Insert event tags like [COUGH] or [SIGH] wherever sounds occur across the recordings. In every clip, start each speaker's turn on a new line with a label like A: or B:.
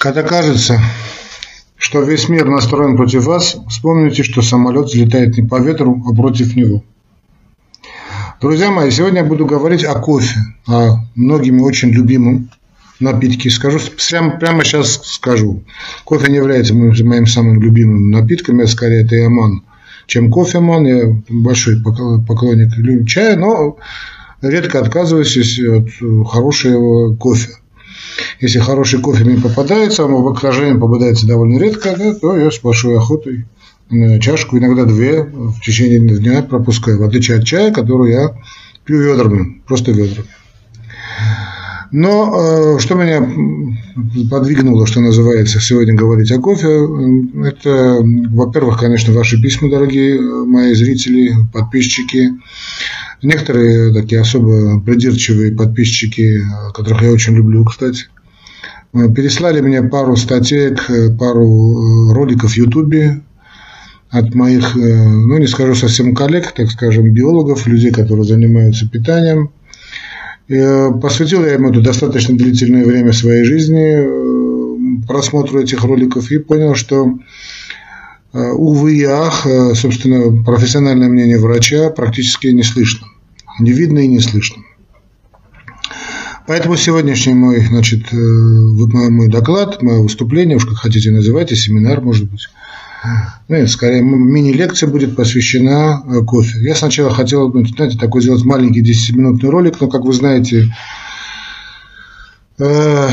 A: Когда кажется, что весь мир настроен против вас, вспомните, что самолет взлетает не по ветру, а против него. Друзья мои, сегодня я буду говорить о кофе, о многими очень любимом напитке. Скажу прямо, прямо сейчас скажу. Кофе не является моим, моим самым любимым напитком, я скорее это яман, чем кофеман. Я большой поклонник чая, но редко отказываюсь от хорошего кофе. Если хороший кофе мне попадается, он в окружении попадается довольно редко, да, то я с большой охотой чашку, иногда две в течение дня пропускаю, в отличие от чая, который я пью ведрами, просто ведрами. Но э, что меня подвигнуло, что называется, сегодня говорить о кофе, это, во-первых, конечно, ваши письма, дорогие мои зрители, подписчики, некоторые такие особо придирчивые подписчики, которых я очень люблю, кстати, переслали мне пару статей, пару роликов в Ютубе от моих, ну не скажу совсем коллег, так скажем, биологов, людей, которые занимаются питанием, Э, посвятил я ему достаточно длительное время своей жизни э, просмотру этих роликов и понял, что э, увы и ах, собственно, профессиональное мнение врача практически не слышно. Не видно и не слышно. Поэтому сегодняшний мой, значит, мой доклад, мое выступление, уж как хотите называйте, семинар, может быть, ну, скорее, мини-лекция будет посвящена э, кофе. Я сначала хотел, знаете, такой сделать маленький 10-минутный ролик, но, как вы знаете, э,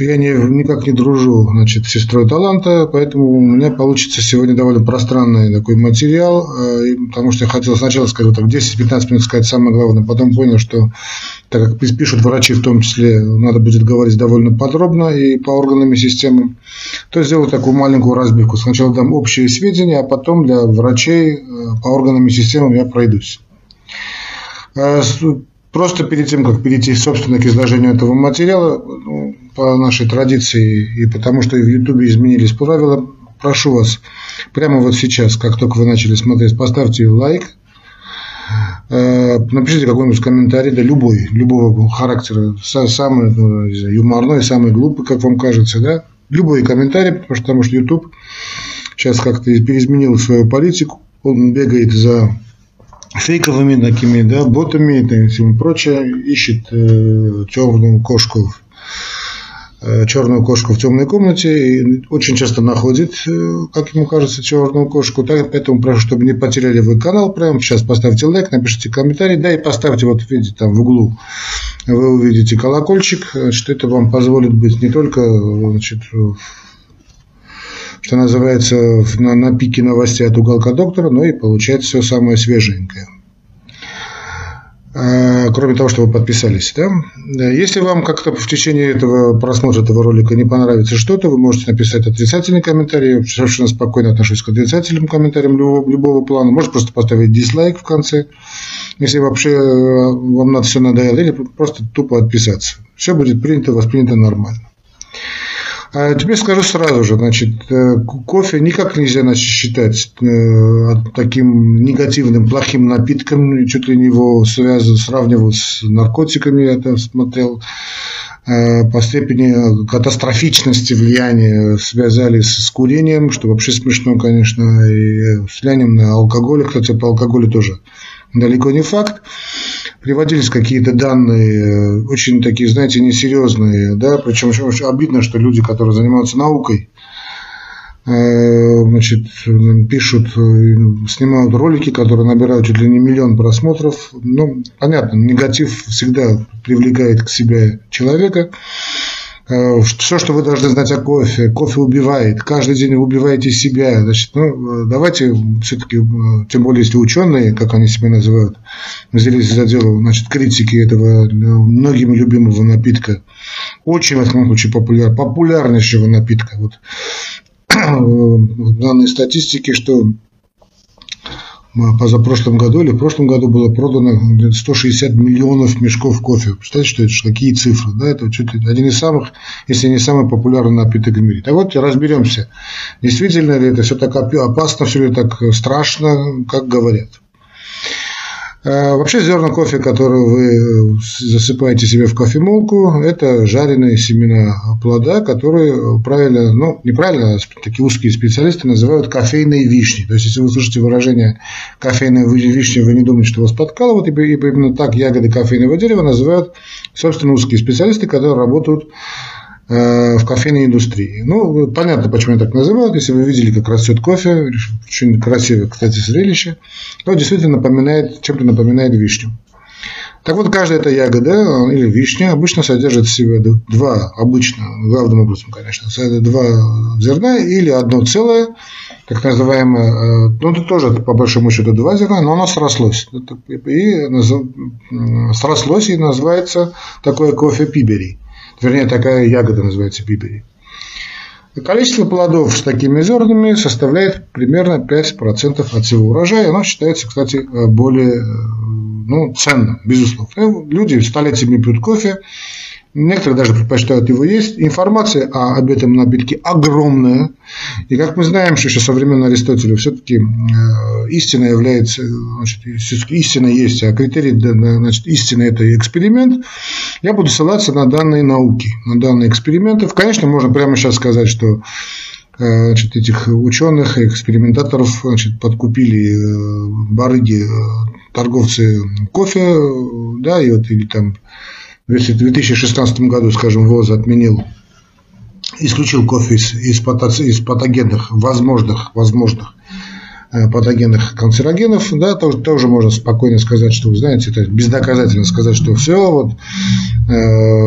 A: я не, никак не дружу значит, с сестрой таланта, поэтому у меня получится сегодня довольно пространный такой материал, э, потому что я хотел сначала вот так 10-15 минут сказать самое главное, потом понял, что так как пишут врачи в том числе, надо будет говорить довольно подробно и по органам и системам, то сделаю такую маленькую разбивку. Сначала дам общие сведения, а потом для врачей э, по органам и системам я пройдусь. Э, просто перед тем, как перейти, собственно, к изложению этого материала, ну, по нашей традиции и потому что в Ютубе изменились правила, прошу вас прямо вот сейчас, как только вы начали смотреть, поставьте лайк, э, напишите какой-нибудь комментарий, да любой, любого характера, самый ну, юморной, самый глупый, как вам кажется, да, любой комментарий, потому что YouTube сейчас как-то переизменил свою политику, он бегает за фейковыми такими, да, ботами и всем прочее, ищет э, темную кошку черную кошку в темной комнате и очень часто находит, э, как ему кажется, черную кошку. Так, поэтому прошу, чтобы не потеряли вы канал, прямо сейчас поставьте лайк, напишите комментарий, да и поставьте, вот видите, там в углу вы увидите колокольчик, что это вам позволит быть не только значит, что называется, на, на пике новостей от уголка доктора, но и получать все самое свеженькое. А, кроме того, что вы подписались. Да? Если вам как-то в течение этого просмотра этого ролика не понравится что-то, вы можете написать отрицательный комментарий. Я совершенно спокойно отношусь к отрицательным комментариям любого, любого плана. Можете просто поставить дизлайк в конце, если вообще э, вам надо все надоело, или просто тупо отписаться. Все будет принято, воспринято нормально. А тебе скажу сразу же, значит, э, кофе никак нельзя значит, считать э, таким негативным, плохим напитком, чуть ли не его связывают, сравнивают с наркотиками, я это смотрел, э, по степени катастрофичности влияния связали с курением, что вообще смешно, конечно, и с влиянием на алкоголь, кстати, по алкоголю тоже далеко не факт приводились какие-то данные, э, очень такие, знаете, несерьезные, да, причем очень обидно, что люди, которые занимаются наукой, э, значит, пишут, э, снимают ролики, которые набирают чуть ли не миллион просмотров. Ну, понятно, негатив всегда привлекает к себе человека. Э, все, что вы должны знать о кофе. Кофе убивает. Каждый день вы убиваете себя. Значит, ну, э, давайте все-таки, э, тем более, если ученые, как они себя называют, взялись за дело значит, критики этого многими любимого напитка, очень, в этом случае, популяр, популярнейшего напитка. Вот, [CLEARS THROAT] данные статистики, что позапрошлом году или в прошлом году было продано 160 миллионов мешков кофе. Представляете, что это, какие цифры? Да, это чуть ли один из самых, если не самый популярный напиток в мире. Так вот, разберемся, действительно ли это все так опасно, все ли так страшно, как говорят. А, вообще зерна кофе, которые вы засыпаете себе в кофемолку, это жареные семена плода, которые правильно, ну, неправильно, а такие узкие специалисты называют кофейной вишни. То есть, если вы слышите выражение кофейной вишни, вы не думаете, что вас подкалывают, ибо именно так ягоды кофейного дерева называют, собственно, узкие специалисты, которые работают Э, в кофейной индустрии. Ну, понятно, почему я так называют. Если вы видели, как растет кофе, очень красивое, кстати, зрелище, то действительно напоминает, чем-то напоминает вишню. Так вот, каждая эта ягода э, или вишня обычно содержит в себе два, обычно, главным образом, конечно, два зерна или одно целое, так называемое, э, ну, это тоже, по большому счету, два зерна, но оно срослось. И срослось и называется такое кофе пибери вернее, такая ягода называется пипери. Количество плодов с такими зернами составляет примерно 5% от всего урожая. Оно считается, кстати, более ну, ценным, безусловно. Люди столетиями пьют кофе, Некоторые даже предпочитают его есть. Информация об этом напитке огромная. И как мы знаем, что еще со времен Аристотеля все-таки э, истина является, значит, истина есть, а критерий значит, истины – это эксперимент, я буду ссылаться на данные науки, на данные эксперименты. Конечно, можно прямо сейчас сказать, что э, значит, этих ученых, экспериментаторов значит, подкупили э, барыги, торговцы кофе, да, и вот, или там в 2016 году, скажем, ВОЗ отменил, исключил кофе из, из, из патогенных, возможных, возможных э, патогенных канцерогенов, да, то, тоже можно спокойно сказать, что, вы знаете, это бездоказательно сказать, что все, вот, э,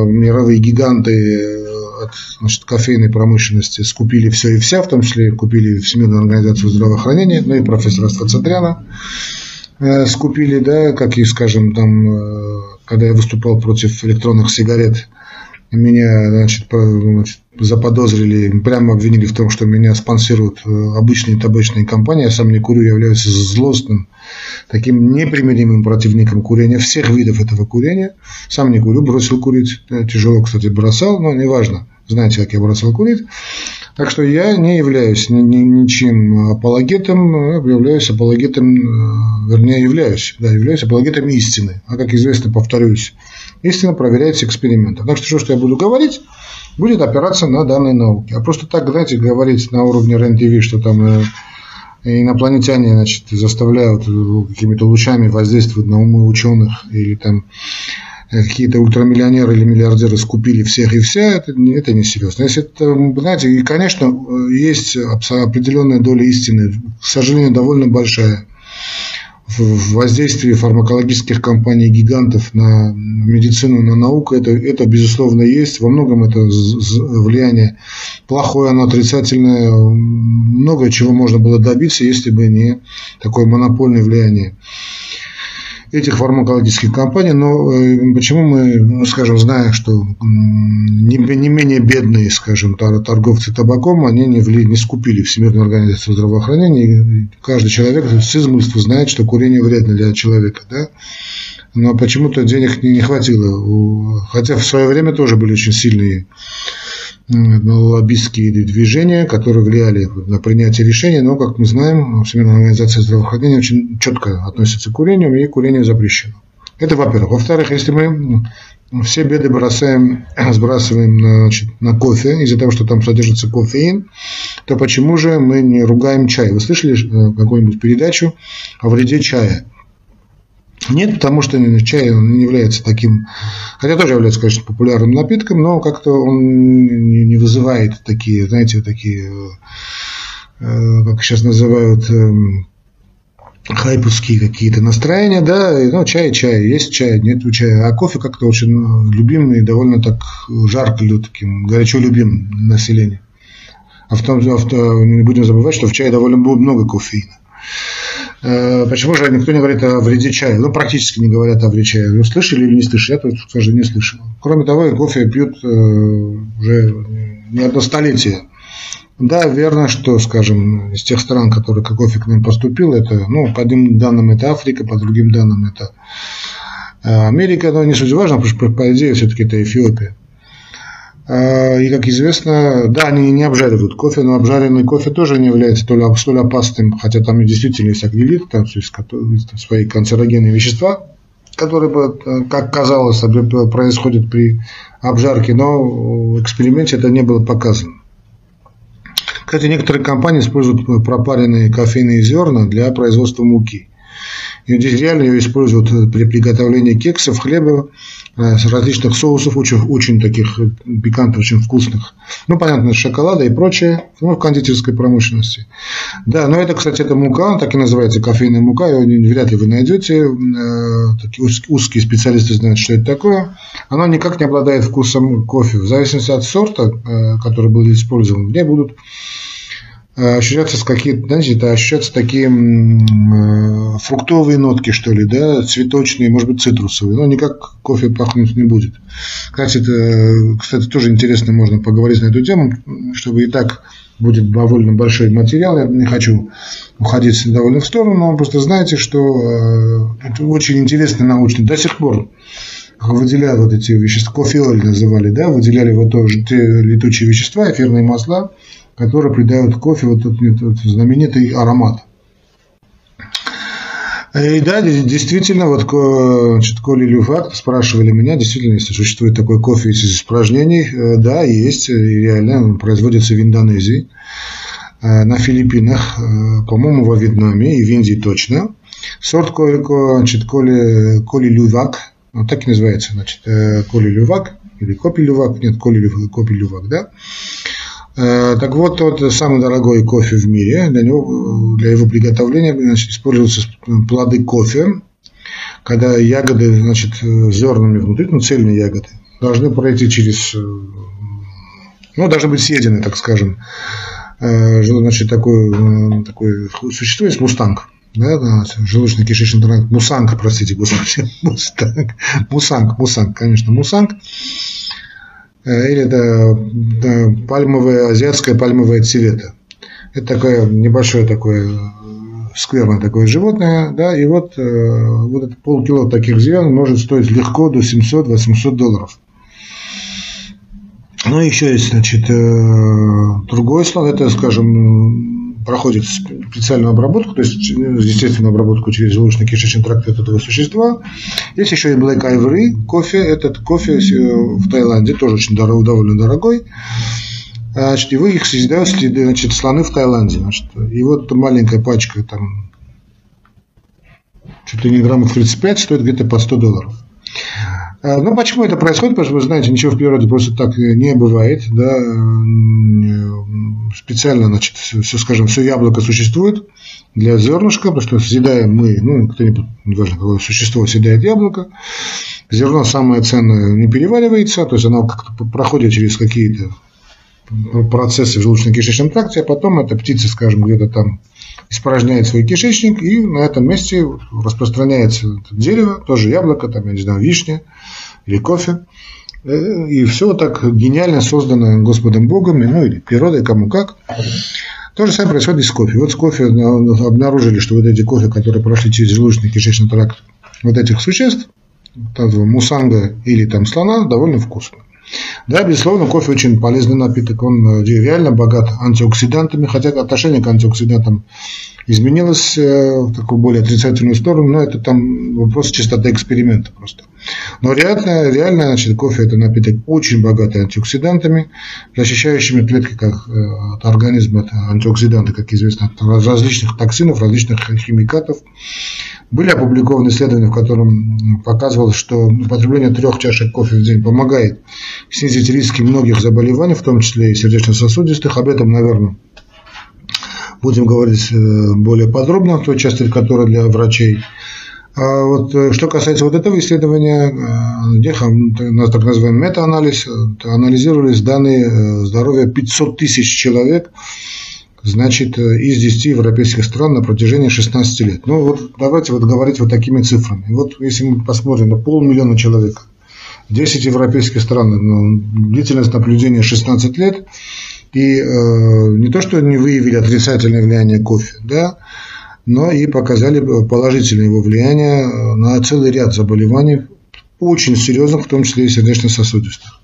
A: мировые гиганты э, от значит, кофейной промышленности скупили все и вся, в том числе купили Всемирную организацию здравоохранения, ну и профессора Ствацатряна э, скупили, да, как и, скажем, там э, когда я выступал против электронных сигарет, меня значит, заподозрили, прямо обвинили в том, что меня спонсируют э, обычные табачные компании. Я сам не курю, являюсь злостным, таким непримиримым противником курения, всех видов этого курения. Сам не курю, бросил курить. Тяжело, кстати, бросал, но неважно. Знаете, как я бросал курить. Так что я не являюсь ни, ни, ничем апологетом, а являюсь апологетом, э, вернее, являюсь, да, являюсь апологетом истины. А как известно, повторюсь, истина проверяется экспериментом. Так что все, что я буду говорить, будет опираться на данные науки. А просто так, знаете, говорить на уровне РЕН-ТВ, что там э, инопланетяне значит, заставляют э, какими-то лучами воздействовать на умы ученых или там какие-то ультрамиллионеры или миллиардеры скупили всех и вся, это, это не серьезно. Если это, знаете, и, конечно, есть определенная доля истины, к сожалению, довольно большая в воздействии фармакологических компаний гигантов на медицину, на науку, это, это безусловно есть. Во многом это влияние плохое, оно отрицательное. Много чего можно было добиться, если бы не такое монопольное влияние этих фармакологических компаний, но э, почему мы, ну, скажем, зная, что не, не менее бедные, скажем, торговцы табаком, они не, вли, не скупили Всемирную организацию здравоохранения, и каждый человек с измольства знает, что курение вредно для человека, да, но почему-то денег не, не хватило, хотя в свое время тоже были очень сильные лоббистские движения, которые влияли на принятие решений, но, как мы знаем, Всемирная организация здравоохранения очень четко относится к курению, и курение запрещено. Это во-первых. Во-вторых, если мы все беды бросаем, [CLEARS THROAT] сбрасываем на, значит, на кофе, из-за того, что там содержится кофеин, то почему же мы не ругаем чай? Вы слышали э, какую-нибудь передачу о вреде чая? Нет, потому что чай он не является таким, хотя тоже является, конечно, популярным напитком, но как-то он не вызывает такие, знаете, такие, э, как сейчас называют, эм, хайповские какие-то настроения, да, ну, чай, чай, есть чай, нет чая, а кофе как-то очень любимый, довольно так жарко, таким, горячо любим население. А в том, а в, не будем забывать, что в чае довольно много кофеина. Э, почему же никто не говорит о вреде чая? Ну, практически не говорят о вреде чая. Вы слышали или не слышали? Я, тоже, скажу, не слышал. Кроме того, кофе пьют э, уже не одно столетие. Да, верно, что, скажем, из тех стран, которые кофе к нам поступил, это, ну, по одним данным это Африка, по другим данным это э, Америка, но не суть важно, потому что, по идее, все-таки это Эфиопия. И, как известно, да, они не обжаривают кофе, но обжаренный кофе тоже не является столь, столь опасным, хотя там действительно есть акрилит, там, есть, свои канцерогенные вещества, которые, как казалось, происходят при обжарке, но в эксперименте это не было показано. Кстати, некоторые компании используют пропаренные кофейные зерна для производства муки. Здесь реально ее используют при приготовлении кексов, хлеба, Э, различных соусов, очень, очень таких э, пикантных, очень вкусных. Ну, понятно, шоколада и прочее, ну, в кондитерской промышленности. Да, но это, кстати, это мука, так и называется кофейная мука, ее вряд ли вы найдете. Э, такие узкие специалисты знают, что это такое. Она никак не обладает вкусом кофе. В зависимости от сорта, который был использован, в будут Э, ощущаться какие-то, знаете, это ощущаться такие э, фруктовые нотки, что ли, да, цветочные, может быть, цитрусовые, но никак кофе пахнуть не будет. Кстати, это, кстати, тоже интересно, можно поговорить на эту тему, чтобы и так будет довольно большой материал, я не хочу уходить довольно в сторону, но просто знаете, что э, это очень интересно научно. До сих пор выделяли вот эти вещества, кофеоль называли, да, выделяли вот тоже те летучие вещества, эфирные масла, которые придают кофе вот этот, этот знаменитый аромат. И да, действительно, вот значит, Коли Люфак спрашивали меня, действительно, если существует такой кофе из испражнений, э, да, есть, и реально он производится в Индонезии, э, на Филиппинах, э, по-моему, во Вьетнаме и в Индии точно. Сорт значит, Коли, Коли Лювак, вот так и называется, значит, Коли Лювак, или Копи Лювак, нет, Коли Копи Лювак, да. Э, так вот, тот самый дорогой кофе в мире, для, него, для его приготовления значит, используются плоды кофе, когда ягоды, значит, зернами внутри, ну, цельные ягоды, должны пройти через, э, ну, должны быть съедены, так скажем, э, значит, такое, такое существо есть мустанг, да, желудочно-кишечный тракт, мусанг, простите, господи, [LAUGHS] мустанг, мусанг, мусанг, конечно, мусанг, или это пальмовое, азиатское пальмовое цвета. Это такое небольшое такое скверное такое животное, да, и вот, э, вот это полкило таких зерен может стоить легко до 700-800 долларов. Ну, еще есть, значит, э, другой слон, это, скажем, проходит специальную обработку, то есть естественную обработку через желудочно-кишечный тракт этого существа. Есть еще и Black Ivory кофе. Этот кофе э, в Таиланде тоже очень дорогой, довольно дорогой. Значит, и вы их съедают значит, слоны в Таиланде. Значит, и вот маленькая пачка там ли не граммов 35 стоит где-то по 100 долларов. А, ну, почему это происходит? Потому что, вы знаете, ничего в природе просто так не бывает. Да? Специально, значит, все, скажем, все яблоко существует для зернышка, потому что съедаем мы, ну, кто-нибудь, неважно, какое существо съедает яблоко. Зерно самое ценное не переваривается, то есть оно как-то проходит через какие-то процессы в желудочно-кишечном тракте, а потом эта птица, скажем, где-то там испражняет свой кишечник, и на этом месте распространяется дерево, тоже яблоко, там, я не знаю, вишня или кофе. Э, и все так гениально создано Господом Богом, ну или природой, кому как. То же самое происходит и с кофе. Вот с кофе обнаружили, что вот эти кофе, которые прошли через желудочный кишечный тракт вот этих существ, мусанга или там слона, довольно вкусно. Да, безусловно, кофе очень полезный напиток, он э, реально богат антиоксидантами, хотя отношение к антиоксидантам изменилось э, в такую более отрицательную сторону, но это там вопрос чистоты эксперимента просто. Но реально, реально значит, кофе это напиток очень богатый антиоксидантами, защищающими клетки как, э, от организма, это антиоксиданты, как известно, от различных токсинов, различных химикатов. Были опубликованы исследования, в котором показывалось, что употребление трех чашек кофе в день помогает снизить риски многих заболеваний, в том числе и сердечно-сосудистых. Об этом, наверное, будем говорить э, более подробно, в той части, которая для врачей. А вот э, что касается вот этого исследования, у нас так называемый мета-анализ, э, анализировались данные здоровья 500 тысяч человек, значит, из 10 европейских стран на протяжении 16 лет. Ну вот давайте вот говорить вот такими цифрами. Вот если мы посмотрим на полмиллиона человек, 10 европейских стран, ну, длительность наблюдения 16 лет, и э, не то, что не выявили отрицательное влияние кофе, да, но и показали положительное его влияние на целый ряд заболеваний, очень серьезных, в том числе и сердечно-сосудистых.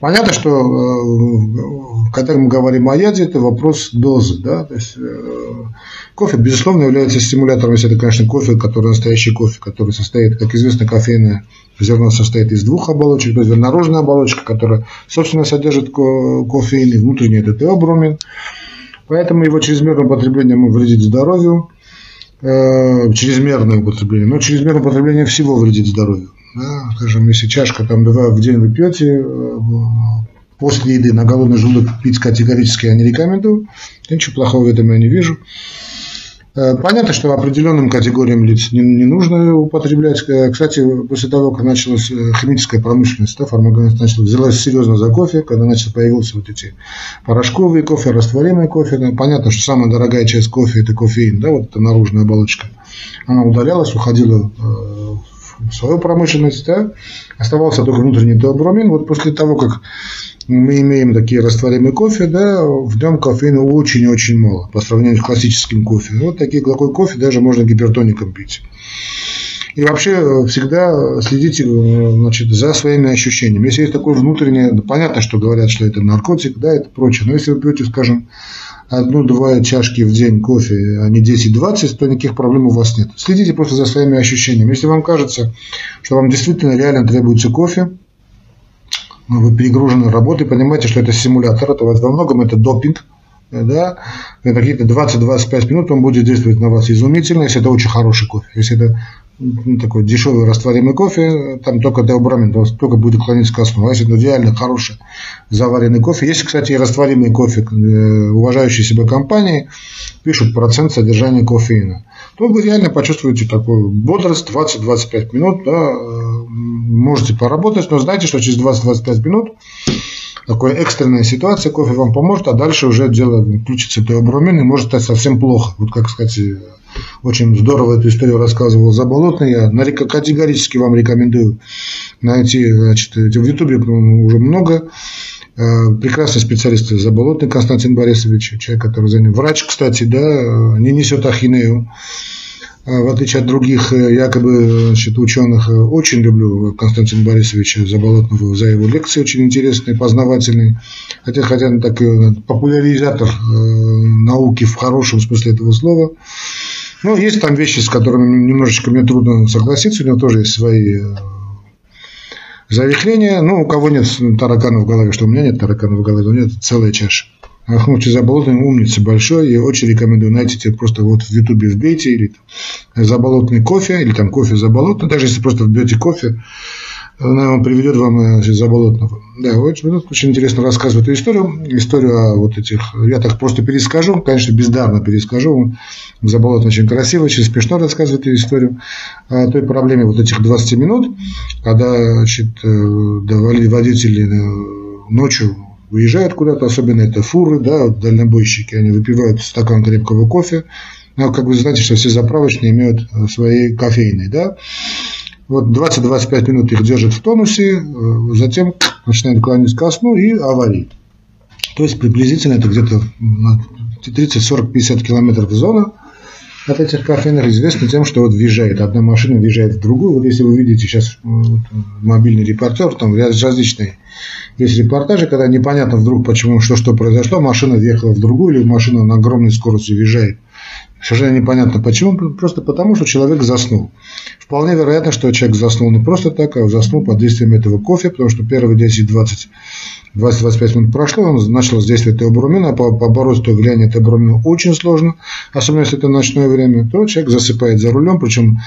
A: Понятно, что э, когда мы говорим о яде, это вопрос дозы. Да? То есть, э, кофе, безусловно, является стимулятором, если это, конечно, кофе, который настоящий кофе, который состоит, как известно, кофейное зерно состоит из двух оболочек, то есть наружная оболочка, которая, собственно, содержит кофеин, и внутренняя это теобромин. Поэтому его чрезмерное употребление может вредить здоровью, э, чрезмерное употребление, но чрезмерное употребление всего вредит здоровью. Да? Скажем, если чашка там два в день вы пьете, э, после еды на голодный желудок пить категорически я не рекомендую. Ничего плохого в этом я не вижу. Э, понятно, что определенным категориям лиц не, не нужно употреблять. Э, кстати, после того, как началась э, химическая промышленность, да, фармакология начала, взялась серьезно за кофе, когда начали появился вот эти порошковые кофе, растворимый кофе. Да, понятно, что самая дорогая часть кофе – это кофеин, да, вот эта наружная оболочка. Она удалялась, уходила свою промышленность, да, оставался только внутренний теобромин. Вот после того, как мы имеем такие растворимые кофе, да, в нем кофеина очень-очень мало по сравнению с классическим кофе. Вот такие, такой кофе даже можно гипертоником пить. И вообще э, всегда следите э, значит, за своими ощущениями. Если есть такое внутреннее, понятно, что говорят, что это наркотик, да, это прочее. Но если вы пьете, скажем, одну-два чашки в день кофе, а не 10-20, то никаких проблем у вас нет. Следите просто за своими ощущениями. Если вам кажется, что вам действительно реально требуется кофе, ну, вы перегружены работой, понимаете, что это симулятор, это во многом это допинг, да, какие-то 20-25 минут он будет действовать на вас изумительно, если это очень хороший кофе. Если это ну, такой дешевый растворимый кофе, там только теобромин, только будет клониться ко сну. А если это реально хороший заваренный кофе, есть, кстати, и растворимый кофе, э, уважающие себя компании пишут процент содержания кофеина, то вы реально почувствуете такую бодрость 20-25 минут, да, э, можете поработать, но знаете, что через 20-25 минут такая экстренная ситуация, кофе вам поможет, а дальше уже дело включится теобромин и может стать совсем плохо. Вот как, сказать, очень здорово эту историю рассказывал Заболотный. Я категорически вам рекомендую найти, значит, в Ютубе уже много. Э, прекрасный специалист Заболотный Константин Борисович, человек, который за ним врач, кстати, да, не несет ахинею а, в отличие от других э, якобы значит, ученых, э, очень люблю Константина Борисовича Заболотного за его лекции, очень интересные, познавательные. Хотя, хотя он такой популяризатор э, науки в хорошем смысле этого слова. Но есть там вещи, с которыми немножечко мне трудно согласиться, у него тоже есть свои завихления. Ну, у кого нет тараканов в голове, что у меня нет тараканов в голове, у меня целая чаша. Ахмуд Заболотный умница большой, и очень рекомендую найти просто вот в Ютубе вбейте, или там, заболотный кофе, или там кофе заболотный, даже если просто вбьете кофе, он приведет вам э, заболотного. Да, очень, очень интересно рассказывает эту историю. Историю о вот этих, я так просто перескажу, конечно, бездарно перескажу. Заболотный очень красиво, очень смешно рассказывает эту историю о той проблеме вот этих 20 минут, когда значит, э, водители э, ночью уезжают куда-то, особенно это фуры, да, вот дальнобойщики, они выпивают стакан крепкого кофе, но как вы знаете, что все заправочные имеют свои кофейные, да, вот 20-25 минут их держат в тонусе, э, затем начинают клонить ко сну и аварии. То есть приблизительно это где-то 30, 40, 50 километров зона от этих кофейных известна тем, что вот въезжает, одна машина въезжает в другую. Вот если вы видите сейчас вот, мобильный репортер, там различные есть репортажи, когда непонятно вдруг, почему, что, что произошло, машина въехала в другую, или машина на огромной скорости въезжает. Совершенно непонятно почему, просто потому, что человек заснул. Вполне вероятно, что человек заснул не просто так, а заснул под действием этого кофе, потому что первые 10-20 20-25 минут прошло, он начал действовать теобромин, а побороть то влияние теобромина очень сложно, особенно если это ночное время, то человек засыпает за рулем, причем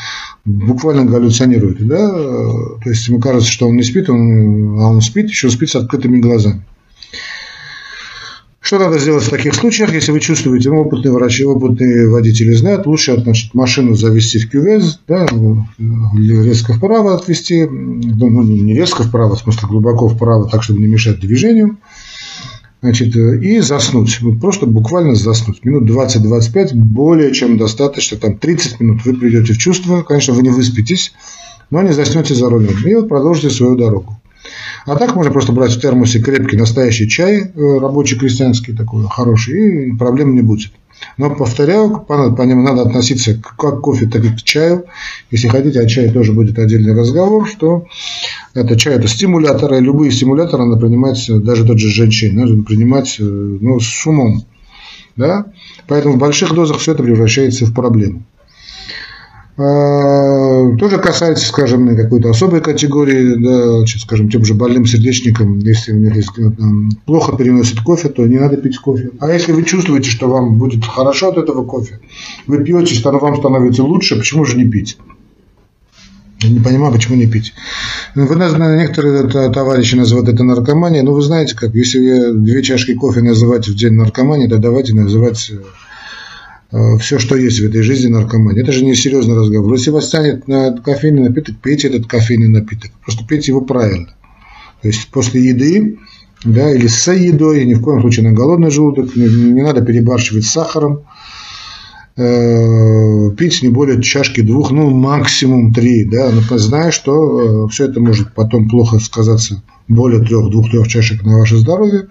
A: буквально галлюционирует. Да? То есть ему кажется, что он не спит, он, а он спит, еще спит с открытыми глазами. Что надо сделать в таких случаях, если вы чувствуете, ну, опытные врачи, опытные водители знают, лучше значит, машину завести в кювез, да, резко вправо отвести, ну, ну, не резко вправо, в смысле глубоко вправо, так, чтобы не мешать движению, значит, и заснуть, вот просто буквально заснуть, минут 20-25, более чем достаточно, там 30 минут вы придете в чувство, конечно, вы не выспитесь, но не заснете за рулем, и вот продолжите свою дорогу. А так можно просто брать в термосе крепкий настоящий чай, э, рабочий крестьянский такой, хороший, и проблем не будет. Но, повторяю, по, ним надо относиться как к кофе, так и к чаю. Если хотите, о чае тоже будет отдельный разговор, что Это чай, это стимуляторы, любые стимуляторы надо принимать, даже тот же женщин, надо принимать ну, с умом. Да? Поэтому в больших дозах все это превращается в проблему. А, тоже касается, скажем, какой-то особой категории, да, значит, скажем, тем же больным сердечникам, если у них есть, там, плохо переносит кофе, то не надо пить кофе. А если вы чувствуете, что вам будет хорошо от этого кофе, вы пьете, вам становится лучше, почему же не пить? Я не понимаю, почему не пить. Ну, вы, некоторые товарищи называют это наркоманией, но вы знаете, как, если две чашки кофе называть в день наркоманией, то давайте называть Э, все, что есть в этой жизни, наркомания. Это же не серьезный разговор. Если вас тянет на кофейный напиток, пейте этот кофейный напиток. Просто пейте его правильно. То есть после еды, да, или с едой, ни в коем случае на голодный желудок, не, не надо перебарщивать с сахаром. Э, пить не более чашки двух, ну максимум три, да, но зная, что э, все это может потом плохо сказаться более трех, двух-трех чашек на ваше здоровье.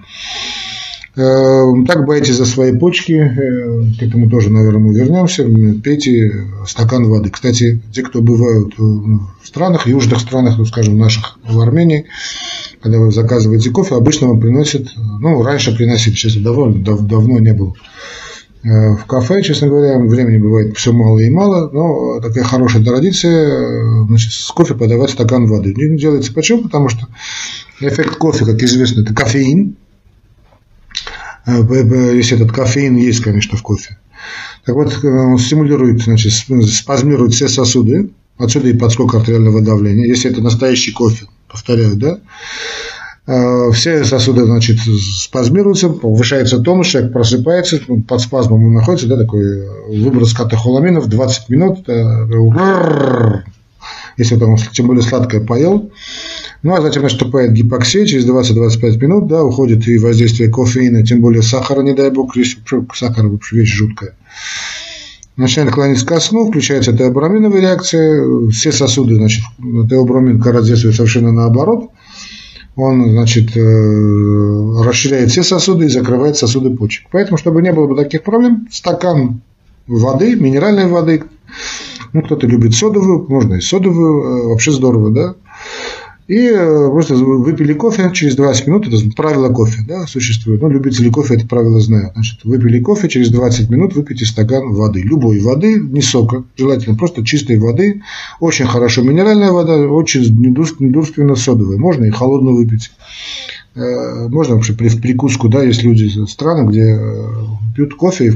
A: Эм, так боитесь за свои почки, э, к этому тоже, наверное, мы вернемся. Пейте стакан воды. Кстати, те, кто бывают э, в странах, южных странах, ну, скажем, наших, в Армении, когда вы заказываете кофе, обычно вам приносят, ну, раньше приносили, сейчас довольно дав, давно не был э, в кафе, честно говоря, времени бывает все мало и мало, но такая хорошая традиция, значит, с кофе подавать стакан воды. Не делается почему? Потому что эффект кофе, как известно, это кофеин, если этот кофеин есть, конечно, в кофе. Так вот, э, он стимулирует, значит, спазмирует все сосуды, отсюда и подскок артериального давления, если это настоящий кофе, повторяю, да, э, все сосуды, значит, спазмируются, повышается тонус, человек просыпается, под спазмом он находится, да, такой выброс катехоламинов, 20 минут, если там, тем более сладкое поел, ну, а затем наступает гипоксия, через 20-25 минут, да, уходит и воздействие кофеина, тем более сахара, не дай бог, сахар вообще вещь жуткая. Начинает клониться ко сну, включается теоброминовая реакция, все сосуды, значит, теобромин действует совершенно наоборот, он, значит, э, расширяет все сосуды и закрывает сосуды почек. Поэтому, чтобы не было бы таких проблем, стакан воды, минеральной воды, ну, кто-то любит содовую, можно и содовую, э, вообще здорово, да, и э, просто выпили кофе, через 20 минут, это правило кофе да, существует. Ну, любители кофе это правило знают. Значит, выпили кофе, через 20 минут выпейте стакан воды. Любой воды, не сока, желательно просто чистой воды. Очень хорошо минеральная вода, очень недурственно содовая. Можно и холодную выпить. Э, можно вообще при прикуску, да, есть люди страны, где э, пьют кофе,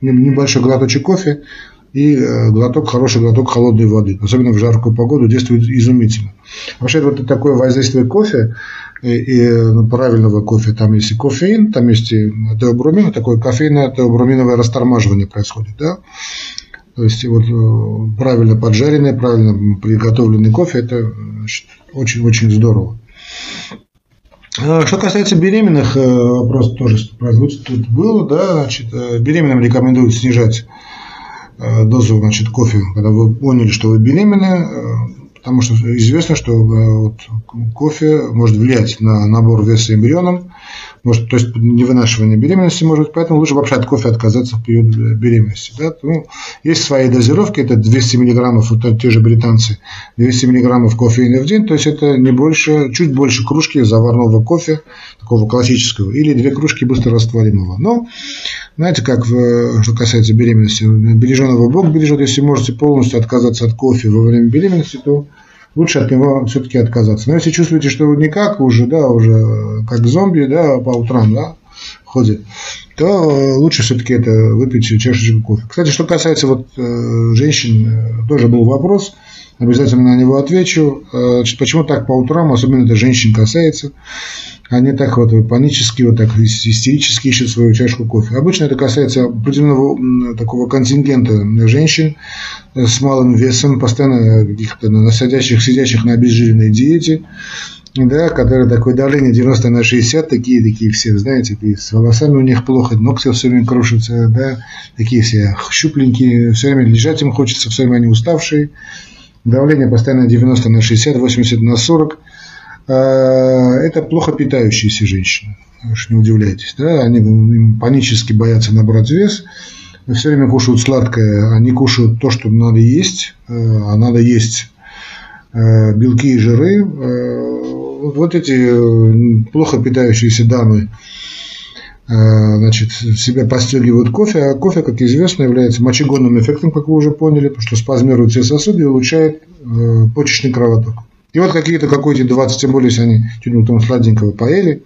A: небольшой глоточек кофе, и э, глоток, хороший глоток холодной воды, особенно в жаркую погоду, действует изумительно. Вообще вот такое воздействие кофе и, и ну, правильного кофе, там есть и кофеин, там есть и теобромин, такое кофейное теоброминовое растормаживание происходит, да. То есть вот э, правильно поджаренный, правильно приготовленный кофе, это очень-очень здорово. А, что касается беременных, э, вопрос тоже прозвучит тут было, да, значит, беременным рекомендуют снижать дозу значит, кофе, когда вы поняли, что вы беременны, э, потому что известно, что э, вот, кофе может влиять на набор веса эмбрионом, может, то есть невынашивание беременности может быть, поэтому лучше вообще от кофе отказаться в период беременности. Да? Ну, есть свои дозировки, это 200 миллиграммов, вот те же британцы, 200 миллиграммов кофеина в день, то есть это не больше, чуть больше кружки заварного кофе, такого классического, или две кружки быстрорастворимого. Но знаете, как в, что касается беременности, береженого Бог бережет, если можете полностью отказаться от кофе во время беременности, то лучше от него все-таки отказаться. Но если чувствуете, что никак уже, да, уже как зомби, да, по утрам, да, ходит, то лучше все-таки это выпить чашечку кофе. Кстати, что касается вот э, женщин, э, тоже был вопрос, обязательно на него отвечу. Э, почему так по утрам, особенно это женщин касается они так вот панически, вот так истерически ищут свою чашку кофе. Обычно это касается определенного такого контингента женщин с малым весом, постоянно каких-то насадящих, сидящих на обезжиренной диете, да, которые такое давление 90 на 60, такие, такие все, знаете, такие, с волосами у них плохо, ногти все время крушатся, да, такие все щупленькие, все время лежать им хочется, все время они уставшие, давление постоянно 90 на 60, 80 на 40, а, это плохо питающиеся женщины. Уж не удивляйтесь. Да? Они панически боятся набрать вес, все время кушают сладкое, они кушают то, что надо есть, э, а надо есть белки и жиры. Вот эти плохо питающиеся дамы значит, себя постегивают кофе, а кофе, как известно, является мочегонным эффектом, как вы уже поняли, потому что спазмирует все сосуды и улучшает почечный кровоток. И вот какие-то какой-то 20, тем более, если они что-нибудь там сладенького поели,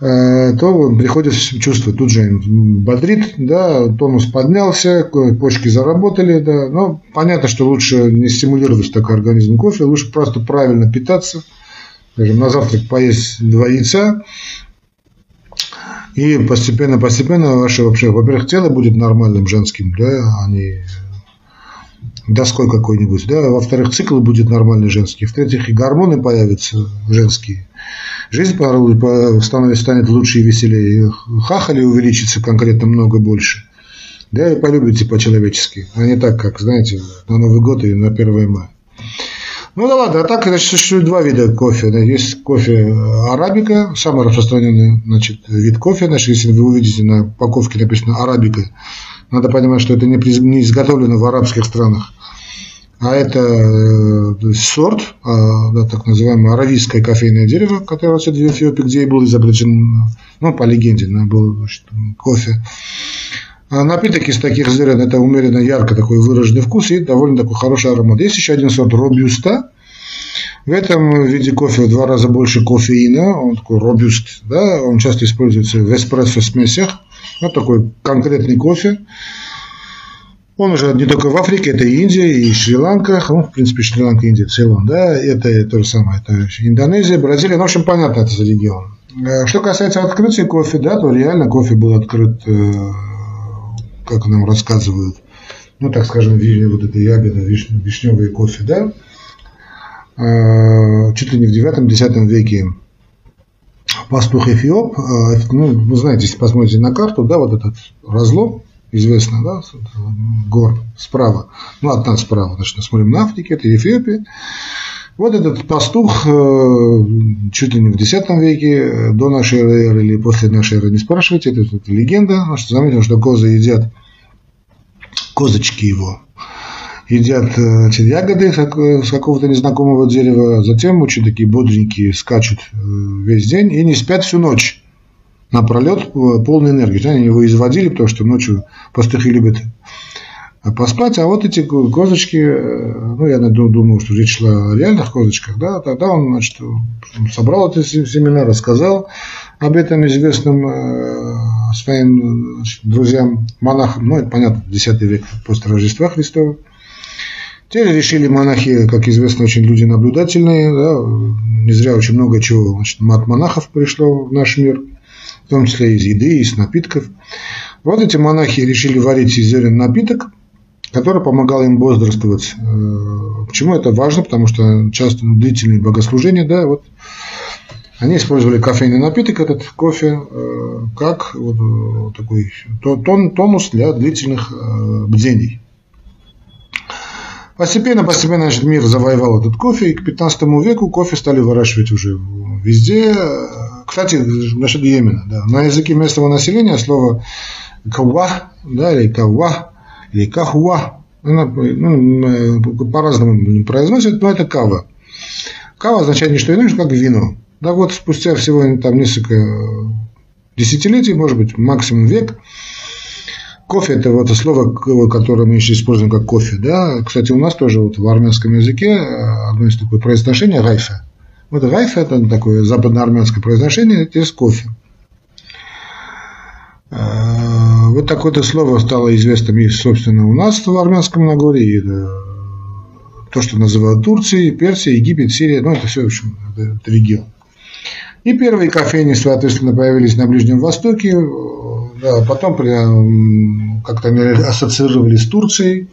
A: э, то приходит чувство, тут же бодрит, да, тонус поднялся, почки заработали, да, но понятно, что лучше не стимулировать такой организм кофе, лучше просто правильно питаться, скажем, на завтрак поесть два яйца, и постепенно-постепенно ваше вообще, во-первых, тело будет нормальным женским, да, а не доской какой-нибудь, да, во-вторых, цикл будет нормальный женский, в-третьих, и гормоны появятся женские, жизнь становится, станет лучше и веселее, хахали увеличится конкретно много больше, да, и полюбите по-человечески, а не так, как, знаете, на Новый год и на 1 мая. Ну да ладно, а так, значит, существует два вида кофе. Есть кофе арабика, самый распространенный значит, вид кофе. Значит, если вы увидите на упаковке написано арабика, надо понимать, что это не изготовлено в арабских странах, а это э, сорт, а, да, так называемое аравийское кофейное дерево, которое растет в Эфиопии, где и был изобретен, ну, по легенде, был значит, кофе. А напиток из таких зерен – это умеренно ярко такой выраженный вкус и довольно такой хороший аромат. Есть еще один сорт робюста. В этом виде кофе в два раза больше кофеина, он такой робюст, да, он часто используется в эспрессо смесях. Вот такой конкретный кофе. Он уже не только в Африке, это и Индия, и Шри-Ланка, ну, в принципе, Шри-Ланка, Индия, Цейлон, да, это то же самое, это Индонезия, Бразилия, ну, в общем, понятно, это за регион. Э, что касается открытия кофе, да, то реально кофе был открыт, э, как нам рассказывают, ну, так скажем, вот эта ягода, вишневый кофе, да, э, чуть ли не в 9-10 веке пастух Эфиоп, э, ну, вы знаете, если посмотрите на карту, да, вот этот разлом, известно, да, гор справа, ну, от нас справа, значит, мы смотрим на Африке, это Эфиопия. Вот этот пастух э, чуть ли не в X веке, э, до нашей эры или после нашей эры, не спрашивайте, это, это легенда, что заметил, что козы едят, козочки его, едят э, эти ягоды с какого-то незнакомого дерева, затем очень такие бодренькие скачут э, весь день и не спят всю ночь. Напролет э, полной энергии. Они его изводили, потому что ночью пастухи любят поспать, а вот эти козочки, ну, я думаю, что речь шла о реальных козочках, да, тогда он, значит, собрал эти семена, рассказал об этом известным своим значит, друзьям, монахам, ну, это понятно, 10 век после Рождества Христова, Теперь решили монахи, как известно, очень люди наблюдательные, да, не зря очень много чего значит, от монахов пришло в наш мир, в том числе из еды, из напитков. Вот эти монахи решили варить из зерен напиток, который помогал им бодрствовать. Э, почему это важно? Потому что часто длительные богослужения, да, вот они использовали кофейный напиток, этот кофе, э, как вот э, такой тон, тонус для длительных бдений. Постепенно, постепенно значит, мир завоевал этот кофе, и к 15 веку кофе стали выращивать уже везде. Кстати, насчет Йемена, да, на языке местного населения слово кауа, да, или кауа, или кахуа, ну, по-разному произносят, но это кава. Кава означает не что иное, как вино. Да вот спустя всего там несколько десятилетий, может быть, максимум век, Кофе – это вот слово, которое мы еще используем как кофе. Да? Кстати, у нас тоже вот в армянском языке э, одно из такое произношение – гайфа. Вот гайфа – это такое западноармянское произношение, это есть кофе. Э, вот такое-то слово стало известным и, собственно, у нас в армянском Нагорье, и то, что называют Турцией, Персией, Египет, Сирия, ну, это все, в общем, это, это регион. И первые кофейни, соответственно, появились на Ближнем Востоке, да, потом как-то они ассоциировали с Турцией.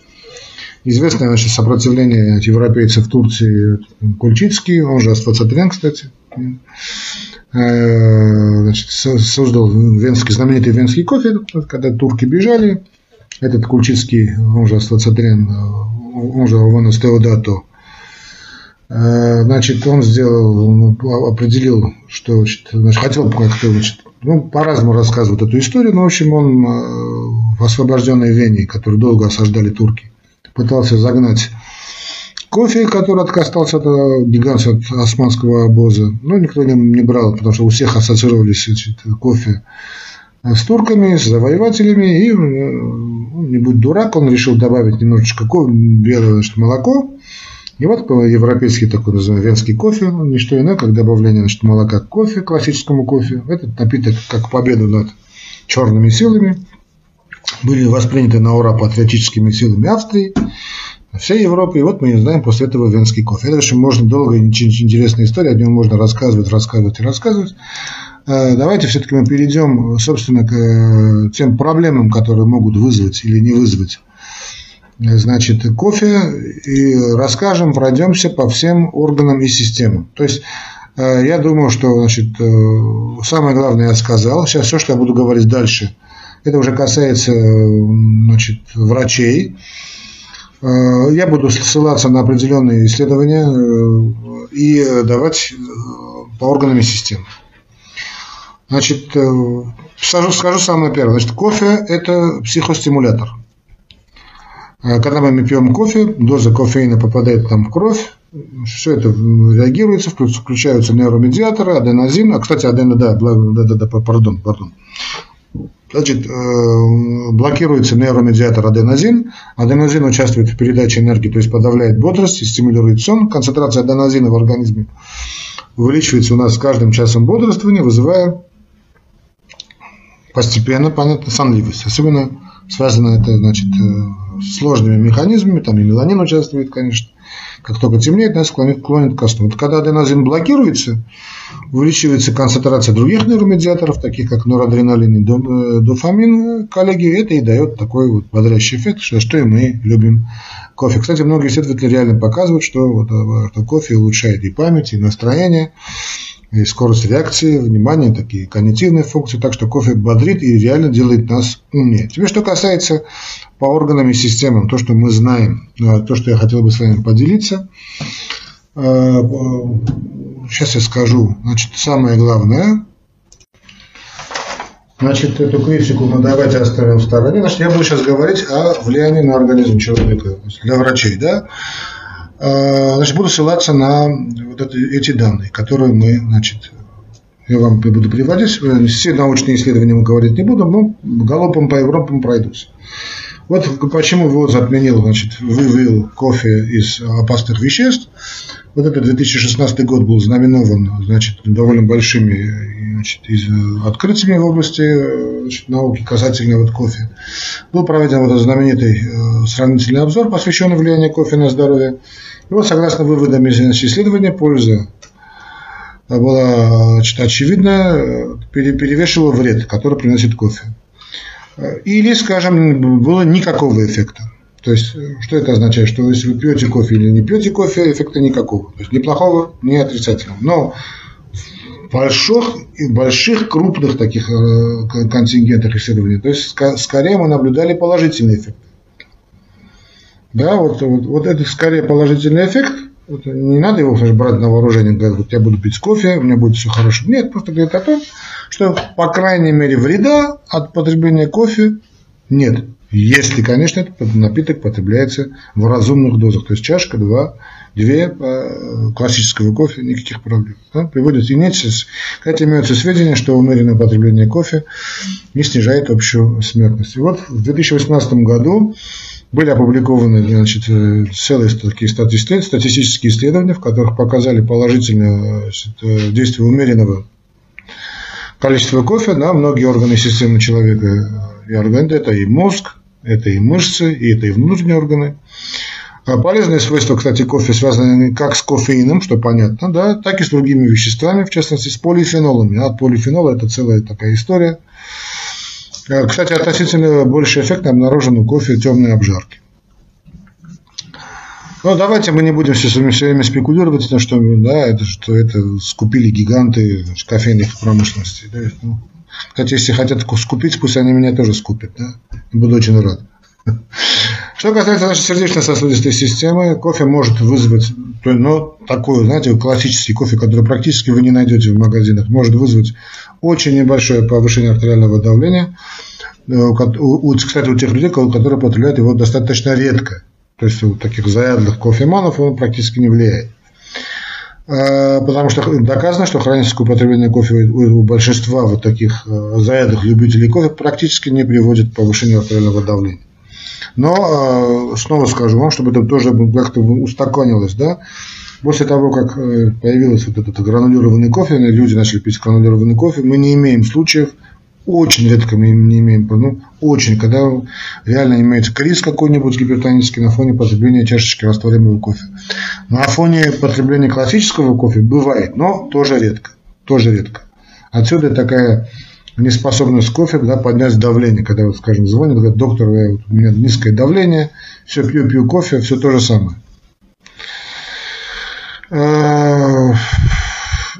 A: Известное значит, сопротивление европейцев Турции Кульчицкий, он же Аствацатрян, кстати, э, значит, создал венский, знаменитый венский кофе, когда турки бежали. Этот Кульчицкий, он же Аствацатрян, он же Алванус Теодато, э, значит, он сделал, он определил, что значит, хотел как-то ну, по-разному рассказывают эту историю, но, в общем, он э, в освобожденной Вене, которую долго осаждали турки, пытался загнать Кофе, который остался от гигантского от османского обоза, ну, никто не, не брал, потому что у всех ассоциировались значит, кофе с турками, с завоевателями, и, ну, не будь дурак, он решил добавить немножечко белое значит, молоко, и вот европейский такой называемый венский кофе, не что иное, как добавление значит, молока к кофе, классическому кофе. Этот напиток как победу над черными силами были восприняты на ура патриотическими силами Австрии, всей Европы. И вот мы знаем после этого венский кофе. Это же можно долго интересная история, о нем можно рассказывать, рассказывать и рассказывать. Э, давайте все-таки мы перейдем, собственно, к э, тем проблемам, которые могут вызвать или не вызвать значит, кофе и расскажем, пройдемся по всем органам и системам. То есть э, я думаю, что значит, э, самое главное я сказал. Сейчас все, что я буду говорить дальше, это уже касается значит, врачей. Э, я буду ссылаться на определенные исследования и давать по органам и системам. Значит, скажу, скажу самое первое. Значит, кофе – это психостимулятор. А когда мы пьем кофе, доза кофеина попадает там в кровь, все это реагируется, включаются нейромедиаторы, аденозин, а, кстати, аден, да, да, да, да, пардон, пардон. Значит, э, блокируется нейромедиатор аденозин. Аденозин участвует в передаче энергии, то есть подавляет бодрость и стимулирует сон. Концентрация аденозина в организме увеличивается у нас с каждым часом бодрствования, вызывая постепенно, понятно, сонливость. Особенно связано это, значит, э, сложными механизмами, там и меланин участвует, конечно. Как только темнеет, нас клонит, клонит к сну. Вот когда аденозин блокируется, увеличивается концентрация других нейромедиаторов, таких как норадреналин и э, дофамин, коллеги, это и дает такой вот бодрящий эффект, что, что и мы любим кофе. Кстати, многие исследователи реально показывают, что, вот, э, что кофе улучшает и память, и настроение, и скорость реакции, внимание, такие когнитивные функции, так что кофе бодрит и реально делает нас умнее. Теперь, что касается по органам и системам, то, что мы знаем, э, то, что я хотел бы с вами поделиться. Э, сейчас я скажу, значит, самое главное, Значит, эту критику мы давайте оставим в стороне. Значит, я буду сейчас говорить о влиянии на организм человека для врачей, да. Э, значит, буду ссылаться на вот это, эти данные, которые мы, значит, я вам буду приводить. Все научные исследования мы говорить не буду, но галопом по Европам пройдусь. Вот почему ВОЗ отменил, значит, вывел кофе из опасных веществ. Вот этот 2016 год был знаменован, значит, довольно большими значит, из, открытиями в области значит, науки касательно вот кофе. Был проведен вот этот знаменитый э, сравнительный обзор, посвященный влиянию кофе на здоровье. И вот, согласно выводам из исследования, польза была значит, очевидно, перевешивала вред, который приносит кофе. Или, скажем, было никакого эффекта. То есть, что это означает? Что если вы пьете кофе или не пьете кофе, эффекта никакого. То есть, ни плохого, ни отрицательного. Но в больших, больших крупных таких э, контингентах исследований, то есть, скорее мы наблюдали положительный эффект. Да, вот, вот, вот это скорее положительный эффект. Вот, не надо его брать на вооружение, говорить, вот я буду пить кофе, у меня будет все хорошо. Нет, просто говорит о том, что, по крайней мере, вреда от потребления кофе нет. Если, конечно, этот напиток потребляется в разумных дозах. То есть чашка, два, две э, классического кофе, никаких проблем. Да? Приводят и нет, кстати, имеются сведения, что умеренное потребление кофе не снижает общую смертность. И вот в 2018 году были опубликованы значит, э, целые такие статистические исследования, в которых показали положительное э, действие умеренного количество кофе на многие органы системы человека. И органы это и мозг, это и мышцы, и это и внутренние органы. А полезные свойства, кстати, кофе связаны как с кофеином, что понятно, да, так и с другими веществами, в частности, с полифенолами. От полифенола это целая такая история. А, кстати, относительно больше эффекта обнаружен у кофе темной обжарки. Ну, давайте мы не будем все, время спекулировать на что, да, это, что это скупили гиганты кофейных промышленностей. Да, ну, хотя, если хотят скупить, пусть они меня тоже скупят, да, буду очень рад. Что касается нашей сердечно-сосудистой системы, кофе может вызвать, ну, такой, знаете, классический кофе, который практически вы не найдете в магазинах, может вызвать очень небольшое повышение артериального давления. Э, кстати, у тех людей, которые потребляют его достаточно редко. То есть у таких заядлых кофеманов он практически не влияет. А, потому что доказано, что хроническое употребление кофе у большинства вот таких э, заядлых любителей кофе практически не приводит к повышению артериального давления. Но снова скажу вам, чтобы это тоже как-то устаканилось, да, После того, как э, появился вот этот гранулированный кофе, люди начали пить гранулированный кофе, мы не имеем случаев, очень редко мы не имеем, ну, очень, когда реально имеется криз какой-нибудь гипертонический на фоне потребления чашечки растворимого кофе. На фоне потребления классического кофе бывает, но тоже редко, тоже редко. Отсюда такая неспособность кофе да, поднять давление, когда, вот, скажем, звонит, говорит, доктор, у меня низкое давление, все, пью, пью кофе, все то же самое.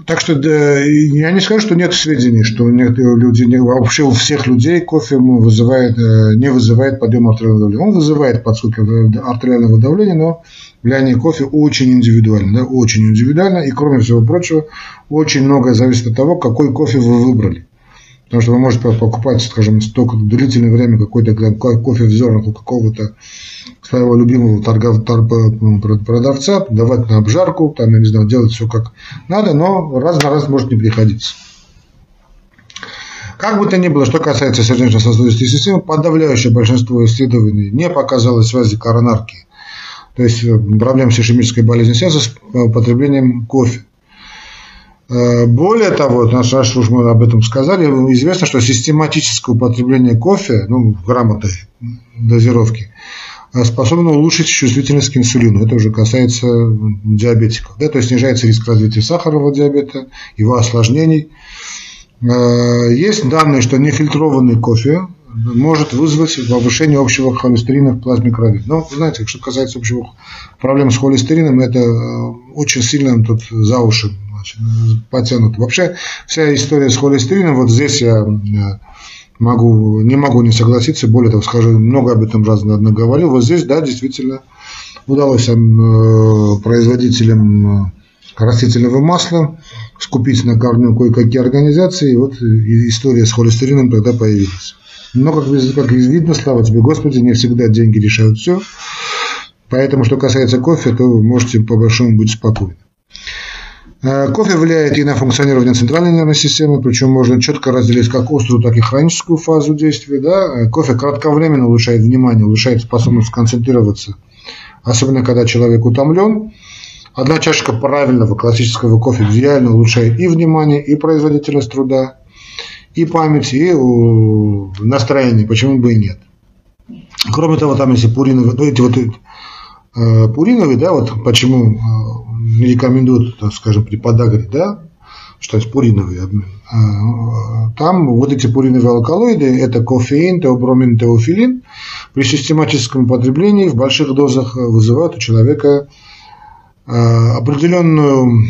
A: Э, так что да, я не скажу, что нет сведений, что нет люди, вообще у всех людей кофе вызывает, э, не вызывает подъем артериального давления. Он вызывает подскоки артериального давления, но влияние кофе очень индивидуально, да, очень индивидуально. И кроме всего прочего, очень многое зависит от того, какой кофе вы выбрали. Потому что вы можете покупать, скажем, столько длительное время какой-то кофе в зернах у какого-то своего любимого торгов, торг, продавца, давать на обжарку, там, я не знаю, делать все как надо, но раз на раз может не приходиться. Как бы то ни было, что касается сердечно-сосудистой системы, подавляющее большинство исследований не показало связи коронарки, то есть э, проблем с ишемической болезнью сердца с употреблением кофе. Э, более того, наш, раз уж мы об этом сказали, известно, что систематическое употребление кофе, ну, грамотной дозировки, э, способно улучшить чувствительность к инсулину. Это уже касается диабетиков. Да, то есть снижается риск развития сахарного диабета, его осложнений. Э, есть данные, что нефильтрованный кофе может вызвать повышение общего холестерина в плазме крови. Но, знаете, что касается общего проблем с холестерином, это очень сильно тут за уши потянут. Вообще вся история с холестерином, вот здесь я могу, не могу не согласиться, более того, скажу, много об этом раз говорил. Вот здесь, да, действительно удалось э, производителям э, растительного масла скупить на корню кое-какие организации, и вот история с холестерином тогда появилась. Но, как, как видно, слава тебе, Господи, не всегда деньги решают все. Поэтому, что касается кофе, то вы можете по большому быть спокойны. Э, кофе влияет и на функционирование центральной нервной системы, причем можно четко разделить как острую, так и хроническую фазу действия. Да? Э, кофе кратковременно улучшает внимание, улучшает способность сконцентрироваться, особенно когда человек утомлен. Одна чашка правильного классического кофе идеально улучшает и внимание, и производительность труда, и память, и настроение, почему бы и нет. Кроме того, там если пуриновые, ну, эти вот э, пуриновые, да, вот почему рекомендуют, так скажем, при подагре, да, что обмен. А, там вот эти пуриновые алкалоиды, это кофеин, теобромин, теофилин, при систематическом потреблении в больших дозах вызывают у человека а, определенную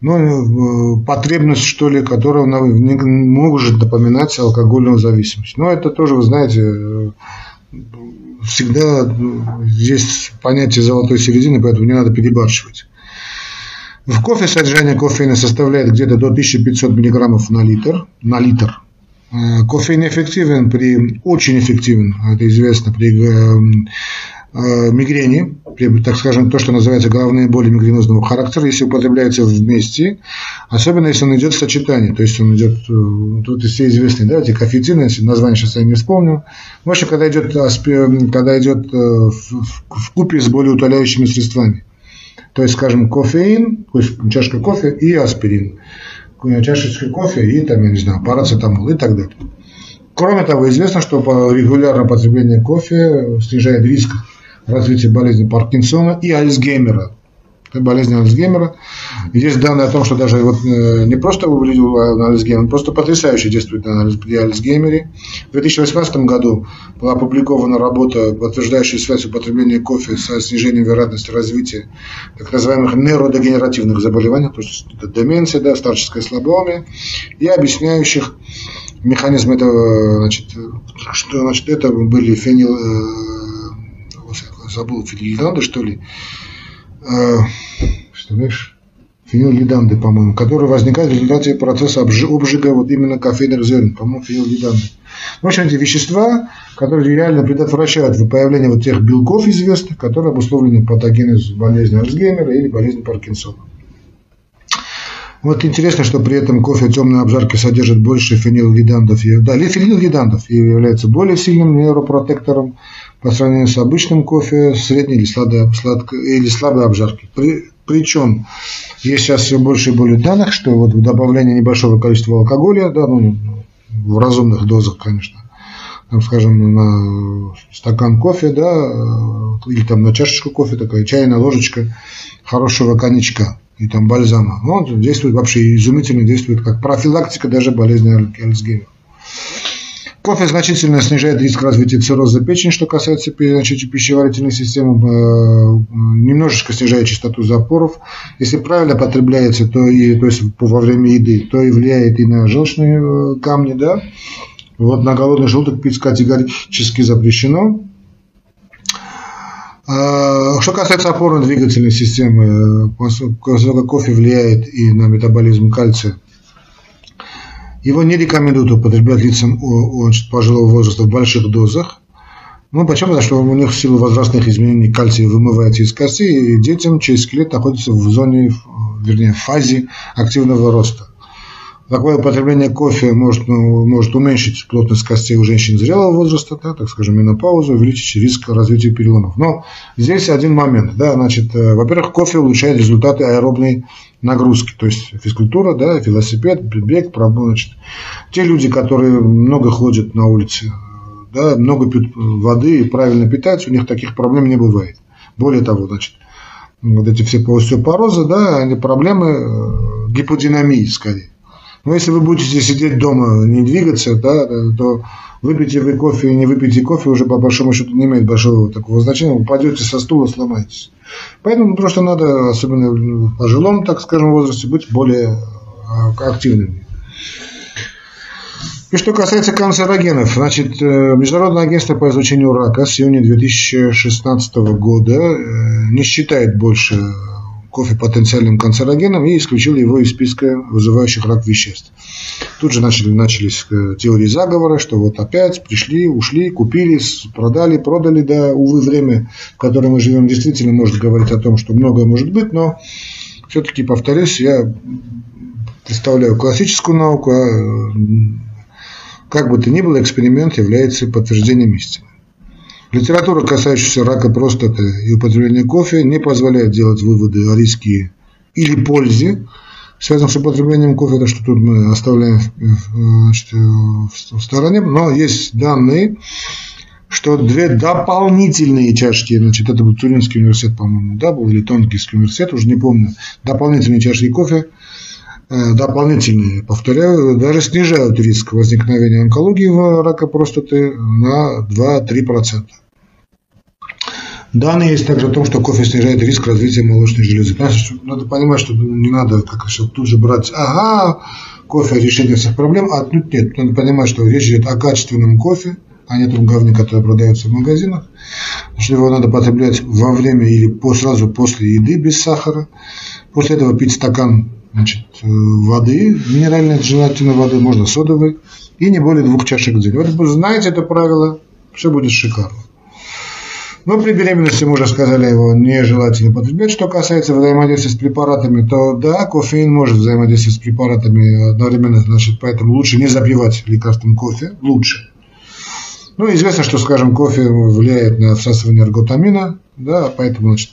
A: ну, потребность, что ли, которая может напоминать алкогольную зависимость. Но это тоже, вы знаете, всегда есть понятие золотой середины, поэтому не надо перебарщивать. В кофе содержание кофеина составляет где-то до 1500 мг на литр. На литр. Э, кофеин эффективен при, очень эффективен, это известно, при Э, мигрени, так скажем, то, что называется головные боли мигренозного характера, если употребляется вместе, особенно если он идет в сочетании, то есть он идет, э, тут все известные, да, эти кофеитины, название сейчас я не вспомню. В общем, когда идет, когда идет э, в, купе с более утоляющими средствами. То есть, скажем, кофеин, то есть чашка кофе и аспирин. Чашечка кофе и, там, я не знаю, парацетамол и так далее. Кроме того, известно, что регулярное потребление кофе снижает риск развития болезни Паркинсона и Альцгеймера. Болезнь Альцгеймера. Есть данные о том, что даже вот э, не просто увидел Альцгеймер, просто потрясающе действует на Альцгеймере. В 2018 году была опубликована работа, подтверждающая связь употребления кофе со снижением вероятности развития так называемых нейродегенеративных заболеваний, то есть это деменция, да, старческое слабоумие, и объясняющих механизм этого, значит, что значит, это были фенил, забыл, фенилиранды, что ли, что знаешь, фенилгиданды, по-моему, которые возникают в результате процесса обжига вот именно кофейных зерен, по-моему, фенилгиданды. В общем, эти вещества, которые реально предотвращают появление вот тех белков известных, которые обусловлены патогенезом болезни Альцгеймера или болезни Паркинсона. Вот интересно, что при этом кофе темной обжарки содержит больше фенилгидандов. Да, фенилгидандов является более сильным нейропротектором по сравнению с обычным кофе средней или слабой, сладкой, или слабой обжарки. При, причем есть сейчас все больше и более данных, что вот добавление небольшого количества алкоголя, да, ну, в разумных дозах, конечно, там, скажем, на стакан кофе, да, или там на чашечку кофе, такая чайная ложечка хорошего коньячка и там бальзама. Ну, он действует вообще изумительно, действует как профилактика даже болезни Альцгеймера. Кофе значительно снижает риск развития цирроза печени, что касается значит, пищеварительной системы, э, немножечко снижает частоту запоров. Если правильно потребляется, то, и, то есть во время еды, то и влияет и на желчные э, камни, да. Вот на голодный желудок пить категорически запрещено. А, что касается опорно-двигательной системы, кофе влияет и на метаболизм кальция, его не рекомендуют употреблять лицам значит, пожилого возраста в больших дозах. Ну, почему? Потому что у них в силу возрастных изменений кальций вымывается из кости, и детям через скелет находится в зоне, вернее, в фазе активного роста. Такое употребление кофе может, ну, может уменьшить плотность костей у женщин зрелого возраста, да, так скажем, менопаузу, увеличить риск развития переломов. Но здесь один момент. Да, значит, э, во-первых, кофе улучшает результаты аэробной нагрузки, то есть физкультура, да, велосипед, бег, значит, те люди, которые много ходят на улице, да, много пьют воды и правильно питаются, у них таких проблем не бывает. Более того, значит, вот эти все остеопорозы, да, они проблемы э, гиподинамии скорее. Но если вы будете сидеть дома, не двигаться, да, то выпейте вы кофе и не выпейте кофе уже по большому счету не имеет большого такого значения. Упадете со стула, сломаетесь. Поэтому просто надо, особенно в пожилом, так скажем, возрасте, быть более а, активными. И что касается канцерогенов, значит, э, Международное агентство по изучению рака с июня 2016 года э, не считает больше кофе потенциальным канцерогеном и исключил его из списка вызывающих рак веществ. Тут же начали, начались э, теории заговора, что вот опять пришли, ушли, купили, продали, продали, да, увы, время, в котором мы живем, действительно может говорить о том, что многое может быть, но все-таки, повторюсь, я представляю классическую науку, а как бы то ни было, эксперимент является подтверждением истины. Литература, касающаяся рака простаты и употребления кофе, не позволяет делать выводы о риске или пользе, связанных с употреблением кофе, это что тут мы оставляем значит, в стороне, но есть данные, что две дополнительные чашки, значит, это был Туринский университет, по-моему, да, был, или Тонкийский университет, уже не помню, дополнительные чашки кофе, дополнительные, повторяю, даже снижают риск возникновения онкологии в рака простаты на 2-3%. Данные есть также о том, что кофе снижает риск развития молочной железы. Надо понимать, что не надо как тут же брать, ага, кофе решение всех проблем, а тут нет. Надо понимать, что речь идет о качественном кофе, а не том говне, который продается в магазинах. Что его надо потреблять во время или по, сразу после еды без сахара. После этого пить стакан значит, э, воды, минеральной желательно воды, можно содовой, и не более двух чашек в день. Вот знаете это правило, все будет шикарно. Но при беременности, мы уже сказали, его нежелательно потреблять. Что касается взаимодействия с препаратами, то да, кофеин может взаимодействовать с препаратами одновременно, значит, поэтому лучше не запивать лекарством кофе, лучше. Ну, известно, что, скажем, кофе влияет на всасывание эрготамина, да, поэтому, значит,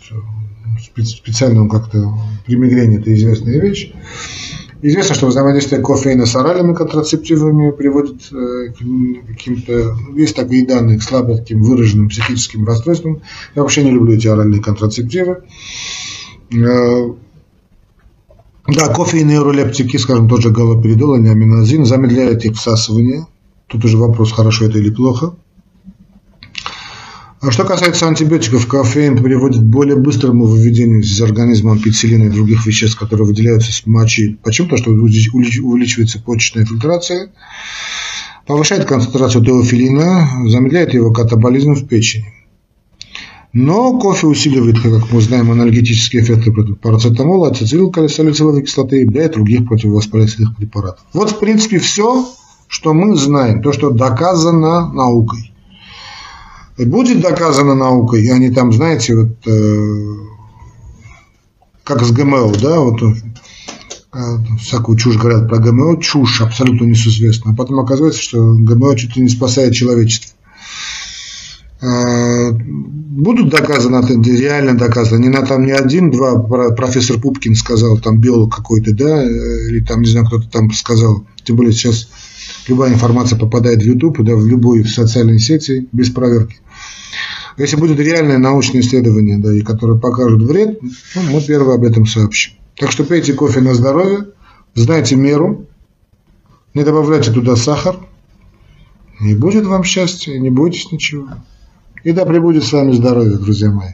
A: специально он как-то при мигрени это известная вещь. Известно, что взаимодействие кофеина с оральными контрацептивами приводит э, к каким-то, есть такие данные, к слабо таким выраженным психическим расстройствам. Я вообще не люблю эти оральные контрацептивы. Э, да, кофе и нейролептики, скажем, тот же галоперидол или аминозин, замедляют их всасывание. Тут уже вопрос, хорошо это или плохо. А что касается антибиотиков, кофеин приводит к более быстрому выведению из организма ампицилина и других веществ, которые выделяются с мочи. Почему? Потому что увеличивается почечная фильтрация, повышает концентрацию теофилина, замедляет его катаболизм в печени. Но кофе усиливает, как мы знаем, анальгетические эффекты парацетамола, ацетилсалициловой кислоты и других противовоспалительных препаратов. Вот, в принципе, все, что мы знаем, то, что доказано наукой. Будет доказано наукой, и они там, знаете, вот, э, как с ГМО, да, вот э, всякую чушь говорят про ГМО, чушь абсолютно несузвестна. А потом оказывается, что ГМО чуть ли не спасает человечество. Э, будут доказаны, реально доказано. Не на там не один, два, профессор Пупкин сказал, там биолог какой-то, да, э, или там, не знаю, кто-то там сказал. Тем более сейчас любая информация попадает в YouTube, да, в любую социальную сети без проверки. Если будет реальное научное исследование, да, и которое покажет вред, ну, мы первые об этом сообщим. Так что пейте кофе на здоровье, знайте меру, не добавляйте туда сахар, и будет вам счастье, не бойтесь ничего. И да пребудет с вами здоровье, друзья мои.